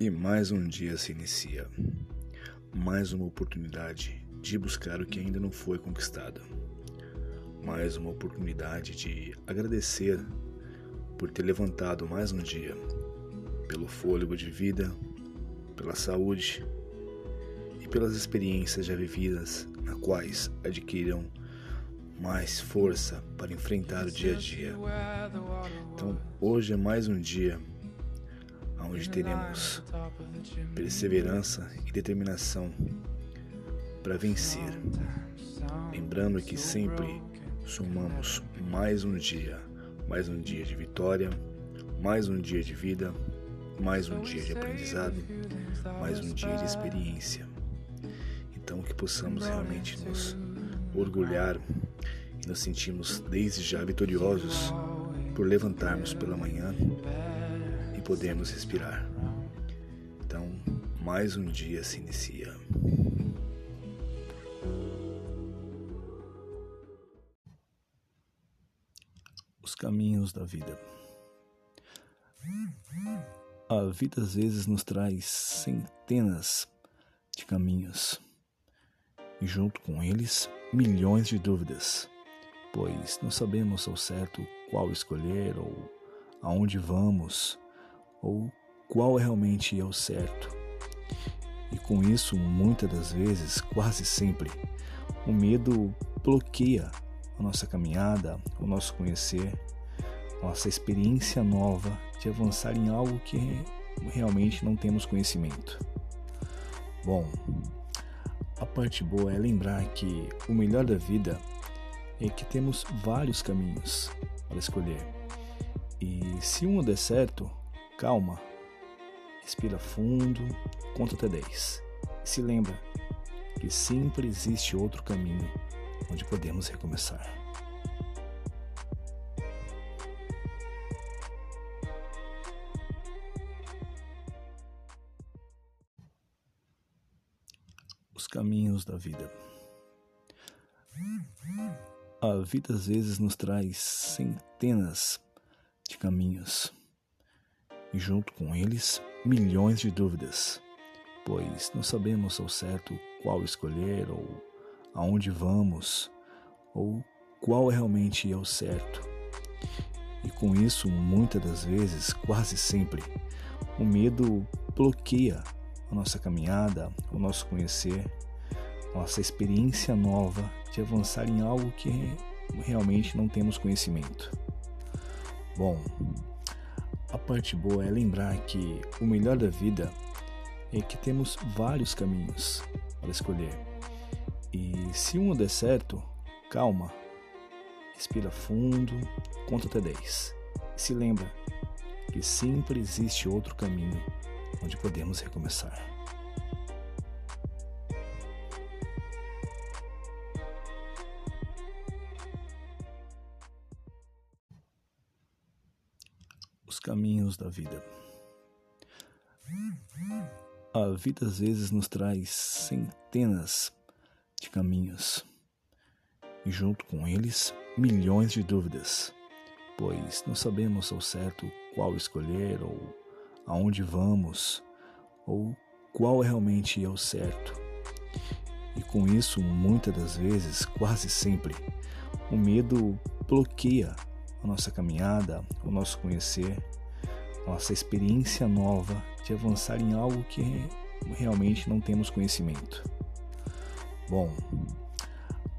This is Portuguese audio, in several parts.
E mais um dia se inicia. Mais uma oportunidade de buscar o que ainda não foi conquistado. Mais uma oportunidade de agradecer por ter levantado mais um dia, pelo fôlego de vida, pela saúde e pelas experiências já vividas, na quais adquirirão mais força para enfrentar o dia a dia. Então, hoje é mais um dia onde teremos perseverança e determinação para vencer. Lembrando que sempre somamos mais um dia, mais um dia de vitória, mais um dia de vida, mais um dia de aprendizado, mais um dia de experiência. Então que possamos realmente nos orgulhar e nos sentirmos desde já vitoriosos por levantarmos pela manhã podermos respirar. Então, mais um dia se inicia. Os caminhos da vida. A vida às vezes nos traz centenas de caminhos e, junto com eles, milhões de dúvidas pois não sabemos ao certo qual escolher ou aonde vamos ou qual realmente é o certo. E com isso, muitas das vezes, quase sempre, o medo bloqueia a nossa caminhada, o nosso conhecer, nossa experiência nova de avançar em algo que realmente não temos conhecimento. Bom, a parte boa é lembrar que o melhor da vida é que temos vários caminhos para escolher. E se um der certo, calma, respira fundo, conta até 10. E se lembra que sempre existe outro caminho onde podemos recomeçar. Os caminhos da vida. A vida às vezes nos traz centenas de caminhos e, junto com eles, milhões de dúvidas, pois não sabemos ao certo qual escolher ou aonde vamos ou qual realmente é o certo. E com isso, muitas das vezes, quase sempre, o medo bloqueia a nossa caminhada, o nosso conhecer, nossa experiência nova de avançar em algo que realmente não temos conhecimento. Bom, a parte boa é lembrar que o melhor da vida é que temos vários caminhos para escolher. E se um der certo, calma, respira fundo, conta até 10. E se lembra que sempre existe outro caminho onde podemos recomeçar. Caminhos da vida. A vida às vezes nos traz centenas de caminhos e, junto com eles, milhões de dúvidas, pois não sabemos ao certo qual escolher ou aonde vamos ou qual realmente é o certo. E com isso, muitas das vezes, quase sempre, o medo bloqueia a nossa caminhada, o nosso conhecer, nossa experiência nova de avançar em algo que realmente não temos conhecimento. Bom,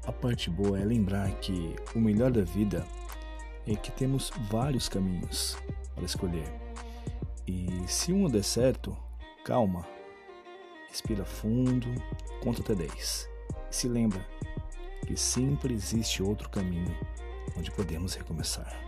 a parte boa é lembrar que o melhor da vida é que temos vários caminhos para escolher. E se um der certo, calma, respira fundo, conta até 10. E se lembra que sempre existe outro caminho onde podemos recomeçar.